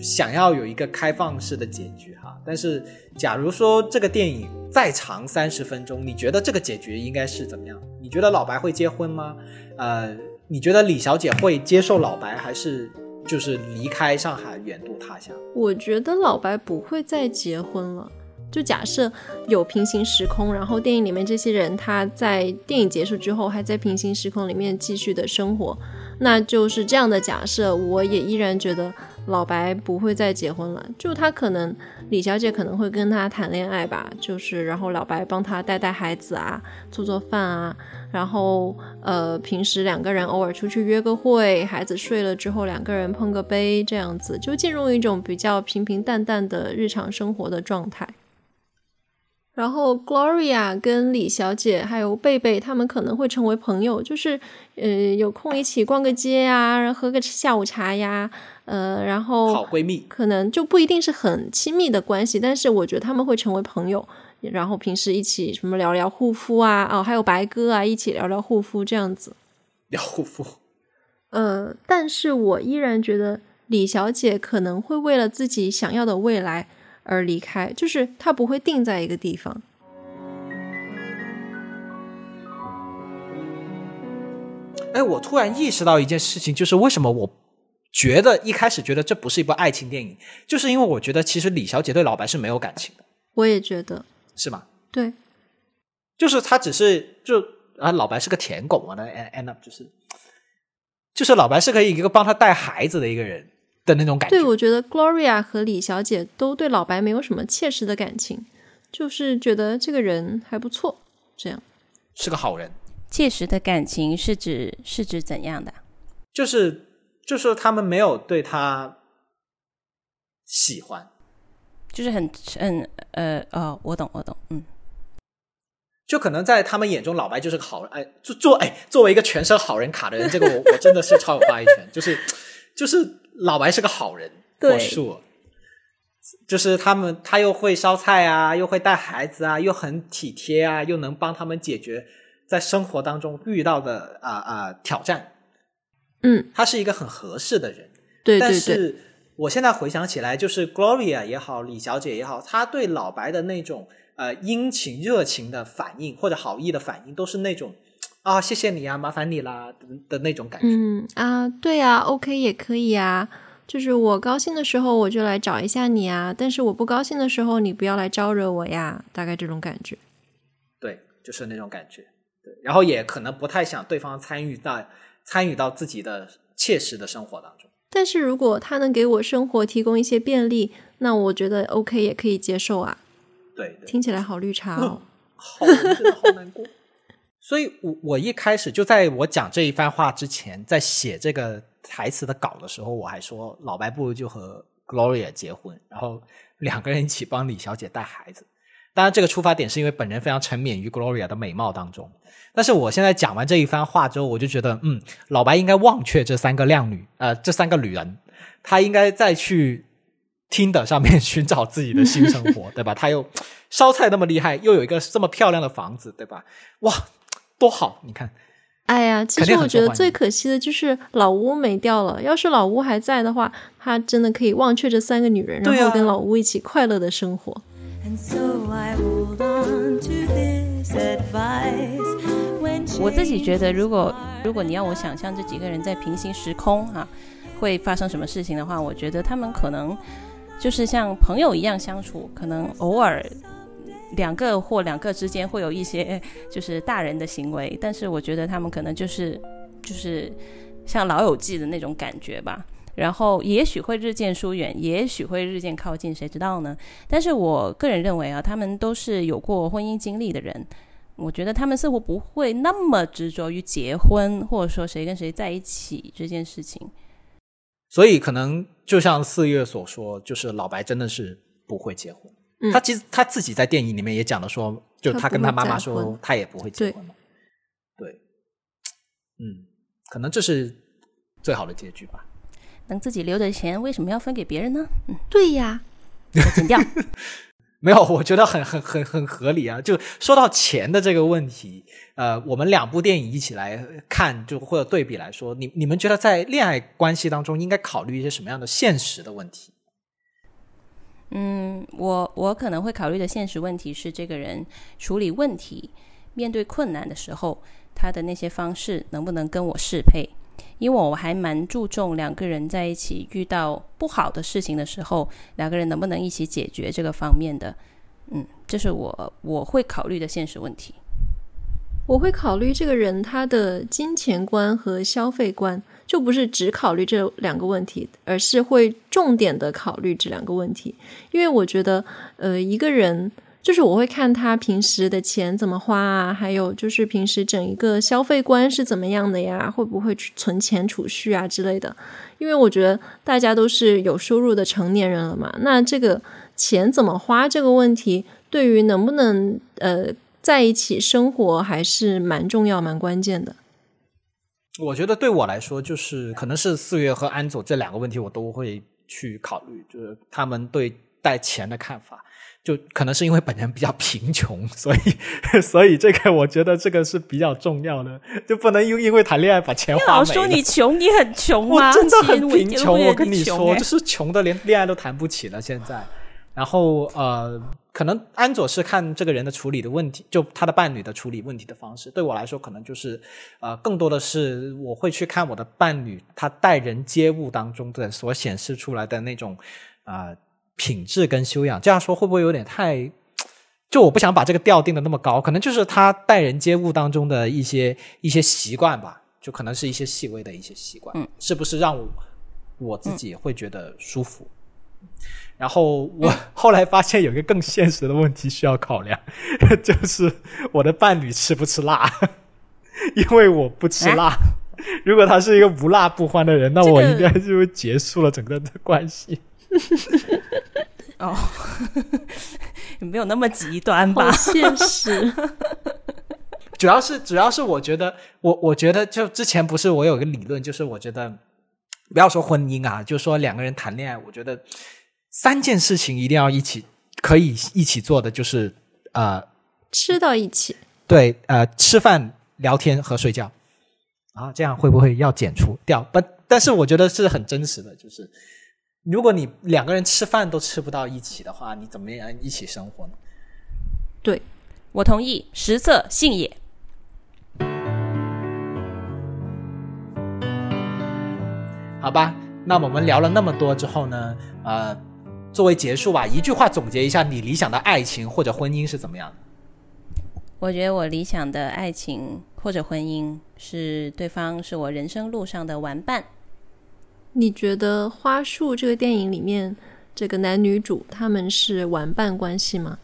想要有一个开放式的结局哈，但是假如说这个电影再长三十分钟，你觉得这个结局应该是怎么样？你觉得老白会结婚吗？呃，你觉得李小姐会接受老白，还是就是离开上海远渡他乡？我觉得老白不会再结婚了。就假设有平行时空，然后电影里面这些人他在电影结束之后还在平行时空里面继续的生活，那就是这样的假设，我也依然觉得老白不会再结婚了。就他可能李小姐可能会跟他谈恋爱吧，就是然后老白帮他带带孩子啊，做做饭啊，然后呃平时两个人偶尔出去约个会，孩子睡了之后两个人碰个杯，这样子就进入一种比较平平淡淡的日常生活的状态。然后 Gloria 跟李小姐还有贝贝他们可能会成为朋友，就是呃有空一起逛个街呀，喝个下午茶呀，呃，然后好闺蜜，可能就不一定是很亲密的关系，但是我觉得他们会成为朋友，然后平时一起什么聊聊护肤啊，哦，还有白哥啊，一起聊聊护肤这样子。聊护肤。呃，但是我依然觉得李小姐可能会为了自己想要的未来而离开，就是他不会定在一个地方。哎，我突然意识到一件事情，就是为什么我觉得一开始觉得这不是一部爱情电影，就是因为我觉得其实李小姐对老白是没有感情的，我也觉得，是吗？对，就是他只是就啊，老白是个舔狗嘛，那 end end up 就是就是老白是可以一个帮他带孩子的一个人的那种感觉。对，我觉得 Gloria 和李小姐都对老白没有什么切实的感情，就是觉得这个人还不错，这样。是个好人，切实的感情是指是指怎样的？就是就是他们没有对他喜欢，就是很很呃哦，我懂我懂，嗯，就可能在他们眼中，老白就是个好人。哎，做做哎，作为一个全身好人卡的人，这个我我真的是超有发言权。就是就是老白是个好人，对就是他们他又会烧菜啊，又会带孩子啊，又很体贴啊，又能帮他们解决在生活当中遇到的啊啊、挑战。嗯，他是一个很合适的人。对对对，但是我现在回想起来，就是 Gloria 也好，李小姐也好，她对老白的那种呃殷勤、热情的反应或者好意的反应，都是那种啊谢谢你啊，麻烦你啦的的那种感觉。嗯啊，对啊，OK 也可以啊。就是我高兴的时候我就来找一下你啊，但是我不高兴的时候你不要来招惹我呀，大概这种感觉。对，就是那种感觉。对，然后也可能不太想对方参与到参与到自己的切实的生活当中。但是如果他能给我生活提供一些便利，那我觉得 OK 也可以接受啊。对对，听起来好绿茶哦。好真的好难过。所以我我一开始就在我讲这一番话之前，在写这个台词的稿的时候，我还说老白不如就和 Gloria 结婚，然后两个人一起帮李小姐带孩子。当然，这个出发点是因为本人非常沉湎于 Gloria 的美貌当中。但是我现在讲完这一番话之后，我就觉得，嗯，老白应该忘却这三个靓女，呃，这三个女人，他应该再去听的上面 寻找自己的新生活，对吧？他又烧菜那么厉害，又有一个这么漂亮的房子，对吧？哇，多好！你看，哎呀，其实我觉得最可惜的就是老吴没掉了。要是老吴还在的话，他真的可以忘却这三个女人，啊然后跟老吴一起快乐的生活。我自己觉得，如果如果你要我想象这几个人在平行时空啊会发生什么事情的话，我觉得他们可能就是像朋友一样相处，可能偶尔两个或两个之间会有一些就是大人的行为，但是我觉得他们可能就是就是像老友记的那种感觉吧。然后也许会日渐疏远，也许会日渐靠近，谁知道呢？但是我个人认为啊，他们都是有过婚姻经历的人，我觉得他们似乎不会那么执着于结婚，或者说谁跟谁在一起这件事情。所以可能就像四月所说，就是老白真的是不会结婚。嗯他其实他自己在电影里面也讲了说，就他他跟他妈妈说，他也不会结婚嘛。对，嗯，可能这是最好的结局吧。能自己留的钱，为什么要分给别人呢？嗯，对呀，我剪掉。没有，我觉得很很很很合理啊。就说到钱的这个问题，呃，我们两部电影一起来看，就或者对比来说，你你们觉得在恋爱关系当中应该考虑一些什么样的现实的问题？嗯，我我可能会考虑的现实问题是，这个人处理问题、面对困难的时候，他的那些方式能不能跟我适配？因为我还蛮注重两个人在一起遇到不好的事情的时候，两个人能不能一起解决这个方面的。嗯，这是我我会考虑的现实问题。我会考虑这个人他的金钱观和消费观，就不是只考虑这两个问题，而是会重点的考虑这两个问题。因为我觉得，呃，一个人就是我会看他平时的钱怎么花啊，还有就是平时整一个消费观是怎么样的呀，会不会存钱储蓄啊之类的。因为我觉得大家都是有收入的成年人了嘛，那这个钱怎么花这个问题，对于能不能呃在一起生活还是蛮重要、蛮关键的。我觉得对我来说，就是可能是四月和安佐这两个问题，我都会去考虑，就是他们对待钱的看法。就可能是因为本人比较贫穷，所以 所以这个我觉得这个是比较重要的，就不能因因为谈恋爱把钱花老没了。说你穷，你很穷吗？我真的很贫穷，我跟你说，就是穷的连恋爱都谈不起了。现在，然后呃，可能安佐是看这个人的处理的问题，就他的伴侣的处理问题的方式。对我来说，可能就是呃，更多的是我会去看我的伴侣他待人接物当中的所显示出来的那种啊、呃品质跟修养。这样说会不会有点太？就我不想把这个调定的那么高，可能就是他待人接物当中的一些一些习惯吧，就可能是一些细微的一些习惯，嗯是不是让我我自己会觉得舒服？然后我 后来发现有一个更现实的问题需要考量，就是我的伴侣吃不吃辣，因为我不吃辣。如果他是一个无辣不欢的人，那我应该就结束了整个的关系。哦，没有那么极端吧？现实。主要是主要是我觉得我我觉得就之前不是我有一个理论，就是我觉得不要说婚姻啊，就说两个人谈恋爱，我觉得三件事情一定要一起可以一起做的，就是呃吃到一起，对呃吃饭、聊天和睡觉啊，这样会不会要剪除掉？不，但是我觉得是很真实的，就是如果你两个人吃饭都吃不到一起的话，你怎么样一起生活呢？对，我同意，食色性也。好吧，那我们聊了那么多之后呢，呃，作为结束吧，一句话总结一下你理想的爱情或者婚姻是怎么样的？我觉得我理想的爱情或者婚姻是对方是我人生路上的玩伴。你觉得《花束》这个电影里面这个男女主他们是玩伴关系吗？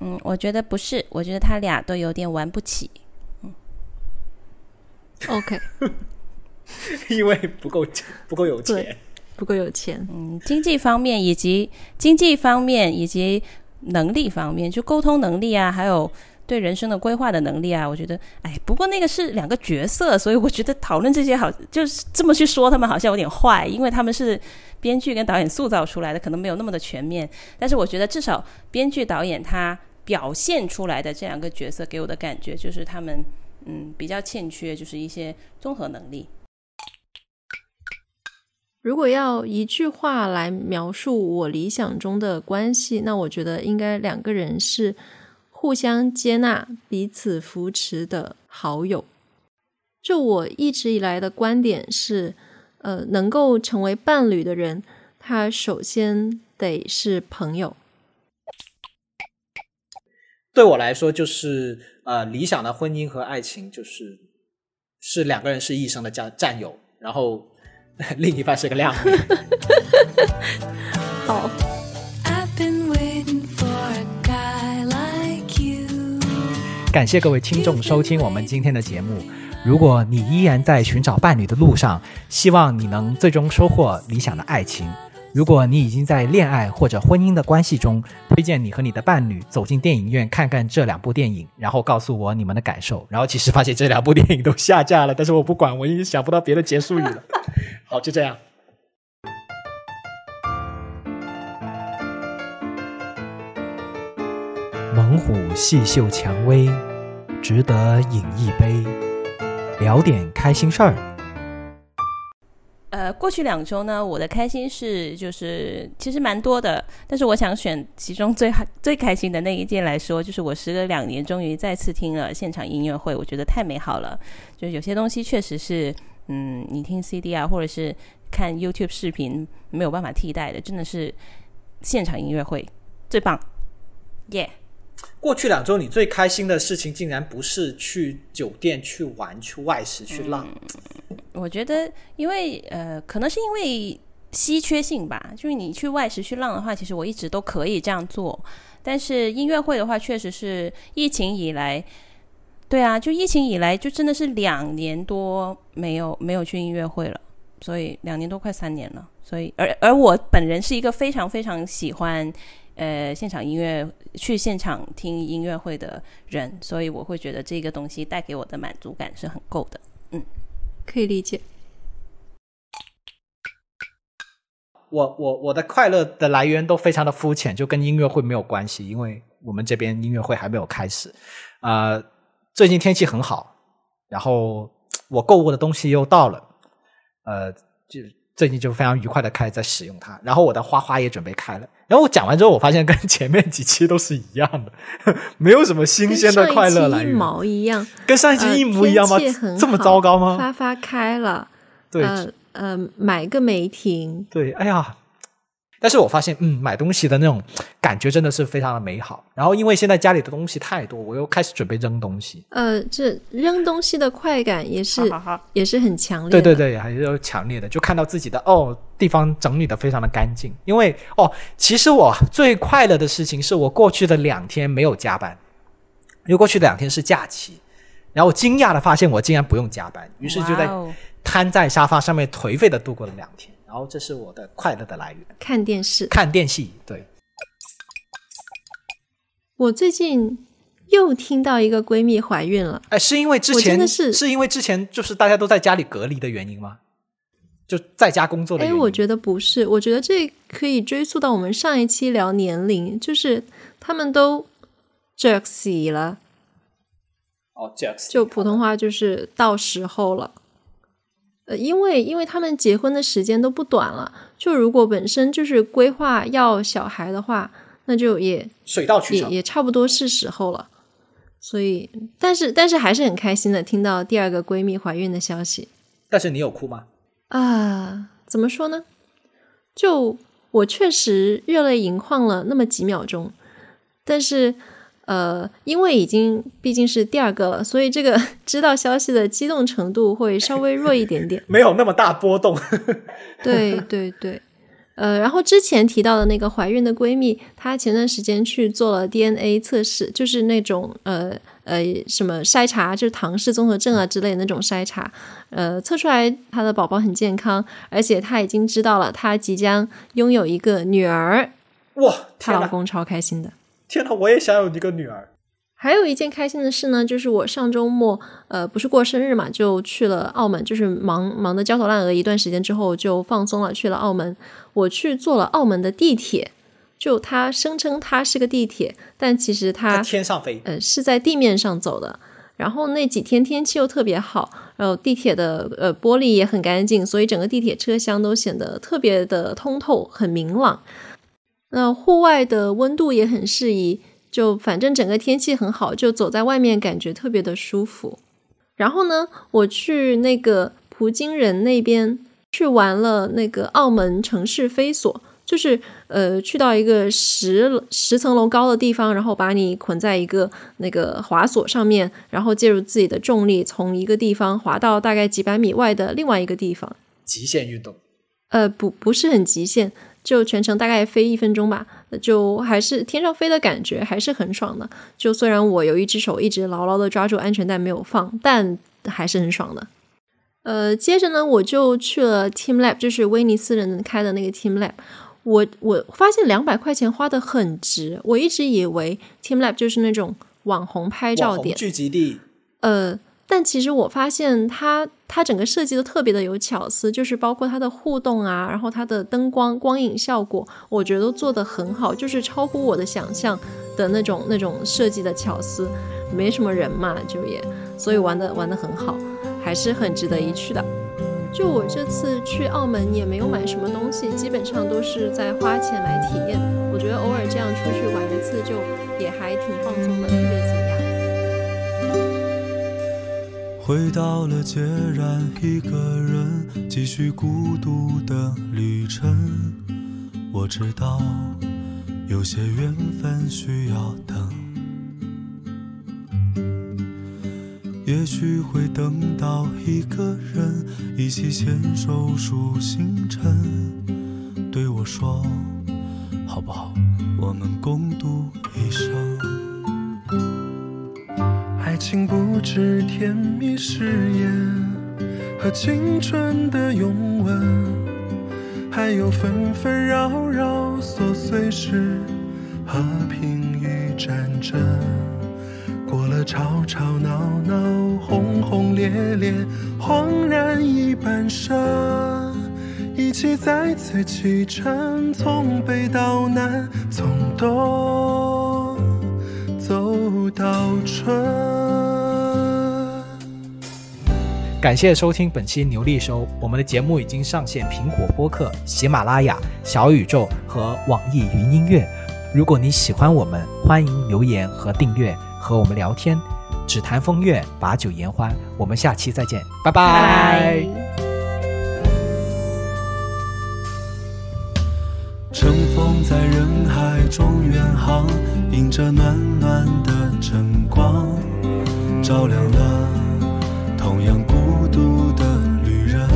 嗯，我觉得不是，我觉得他俩都有点玩不起。嗯 OK，因为不够不够有钱。不够有钱。嗯，经济方面以及经济方面以及能力方面，就沟通能力啊，还有对人生的规划的能力啊，我觉得，哎，不过那个是两个角色，所以我觉得讨论这些好，就是这么去说，他们好像有点坏，因为他们是编剧跟导演塑造出来的，可能没有那么的全面。但是我觉得至少编剧导演他表现出来的这两个角色给我的感觉，就是他们嗯比较欠缺，就是一些综合能力。如果要一句话来描述我理想中的关系，那我觉得应该两个人是互相接纳、彼此扶持的好友。就我一直以来的观点是，呃，能够成为伴侣的人，他首先得是朋友。对我来说，就是呃，理想的婚姻和爱情，就是是两个人是一生的战战友，然后 另一半是个靓女。好，I've been waiting for a guy like you. 感谢各位听众收听我们今天的节目。如果你依然在寻找伴侣的路上，希望你能最终收获理想的爱情。如果你已经在恋爱或者婚姻的关系中，推荐你和你的伴侣走进电影院看看这两部电影，然后告诉我你们的感受。然后其实发现这两部电影都下架了，但是我不管，我已经想不到别的结束语了。好，就这样。猛虎细嗅蔷薇，值得饮一杯，聊点开心事儿。呃，过去两周呢，我的开心事就是其实蛮多的，但是我想选其中最最开心的那一件来说，就是我时隔两年终于再次听了现场音乐会，我觉得太美好了。就是有些东西确实是，嗯，你听 CD 啊，或者是看 YouTube 视频没有办法替代的，真的是现场音乐会最棒，耶、过去两周你最开心的事情，竟然不是去酒店去玩、去外食、去浪。我觉得，因为呃，可能是因为稀缺性吧，就是你去外食去浪的话，其实我一直都可以这样做。但是音乐会的话，确实是疫情以来，对啊，就疫情以来，就真的是两年多没有没有去音乐会了，所以两年多快三年了。所以，而而我本人是一个非常非常喜欢呃现场音乐、去现场听音乐会的人，所以我会觉得这个东西带给我的满足感是很够的。嗯可以理解。我我我的快乐的来源都非常的肤浅，就跟音乐会没有关系，因为我们这边音乐会还没有开始。呃，最近天气很好，然后我购物的东西又到了，呃，就最近就非常愉快的开始在使用它。然后我的花花也准备开了。然后我讲完之后，我发现跟前面几期都是一样的，没有什么新鲜的快乐来源，跟上一期一毛一样，跟上一期一模一样吗？这么糟糕吗？发发开了，对，呃呃，买个梅婷，对，哎呀，但是我发现，嗯，买东西的那种感觉真的是非常的美好。然后因为现在家里的东西太多，我又开始准备扔东西。呃，这扔东西的快感也是也是很强烈的。对对对，还是有强烈的，就看到自己的哦，地方整理的非常的干净。因为哦，其实我最快乐的事情是我过去的两天没有加班，因为过去的两天是假期，然后我惊讶的发现我竟然不用加班，于是就在瘫在沙发上面颓废的度过了两天。然后这是我的快乐的来源，看电视。看电视。对，我最近又听到一个闺蜜怀孕了，哎，是因为之前是因为之前就是大家都在家里隔离的原因吗？就在家工作的哎，我觉得不是，我觉得这可以追溯到我们上一期聊年龄，就是他们都 jerksy 了，哦，这样子就普通话就是到时候了。呃，因为因为他们结婚的时间都不短了，就如果本身就是规划要小孩的话，那就也水到渠成。也也差不多是时候了。所以，但是但是还是很开心的，听到第二个闺蜜怀孕的消息。但是你有哭吗？啊，怎么说呢？就我确实热泪盈眶了那么几秒钟，但是呃，因为已经毕竟是第二个了，所以这个 知道消息的激动程度会稍微弱一点点。没有那么大波动。对对对，呃，然后之前提到的那个怀孕的闺蜜，她前段时间去做了 DNA 测试，就是那种呃呃什么筛查，就是唐氏综合症啊之类的那种筛查，呃，测出来他的宝宝很健康，而且他已经知道了他即将拥有一个女儿，哇！她老公超开心的。天哪！我也想有一个女儿。还有一件开心的事呢，就是我上周末，呃，不是过生日嘛，就去了澳门，就是忙忙得焦头烂额一段时间之后，就放松了，去了澳门。我去坐了澳门的地铁，就他声称它是个地铁，但其实在它天上飞，呃是在地面上走的。然后那几天天气又特别好，然后地铁的呃玻璃也很干净，所以整个地铁车厢都显得特别的通透，很明朗。那户外的温度也很适宜，就反正整个天气很好，就走在外面感觉特别的舒服。然后呢，我去那个葡京人那边去玩了那个澳门城市飞索，就是呃去到一个十十层楼高的地方，然后把你捆在一个那个滑索上面，然后借助自己的重力从一个地方滑到大概几百米外的另外一个地方。极限运动。呃，不不是很极限，就全程大概飞一分钟吧，就还是天上飞的感觉，还是很爽的。就虽然我有一只手一直牢牢的抓住安全带没有放，但还是很爽的。呃，接着呢，我就去了 Team Lab，就是威尼斯人开的那个 Team Lab。我我发现两百块钱花的很值，我一直以为 Team Lab 就是那种网红拍照点，聚集地，呃，但其实我发现它它整个设计的特别的有巧思，就是包括它的互动啊，然后它的灯光光影效果，我觉得都做得很好，就是超乎我的想象的那种那种设计的巧思。没什么人嘛，就也所以玩的玩的很好，还是很值得一去的。就我这次去澳门也没有买什么东西，基本上都是在花钱来体验。我觉得偶尔这样出去玩一次，就也还挺放松的，特别解压。回到了孑然一个人，继续孤独的旅程。我知道有些缘分需要等，也许会等到一个人一起牵手数星辰，对我说好不好？我们共度一生。爱情不止甜蜜誓言和青春的拥吻，还有纷纷扰扰琐碎事，和平与战争。过了吵吵闹闹，轰轰烈烈，恍然一半生。一起再次启程，从北到南，从冬走到春。感谢收听本期牛力收，我们的节目已经上线苹果播客、喜马拉雅、小宇宙和网易云音乐。如果你喜欢我们，欢迎留言和订阅，和我们聊天。只谈风月，把酒言欢。我们下期再见，拜拜乘风在人海中远航，迎着暖暖的晨光，照亮了同样孤独的旅人。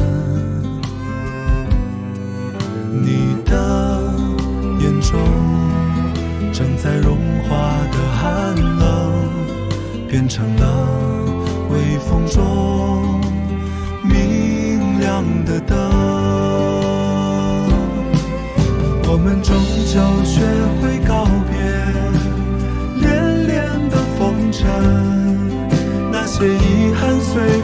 成了微风中明亮的灯。我们终究学会告别恋恋的风尘那些遗憾随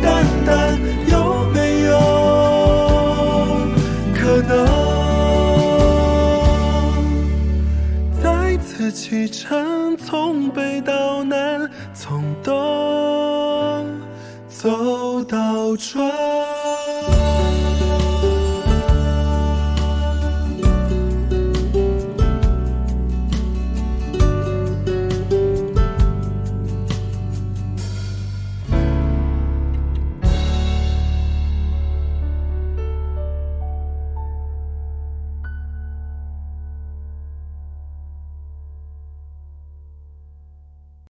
淡淡有没有可能再次启程从北到南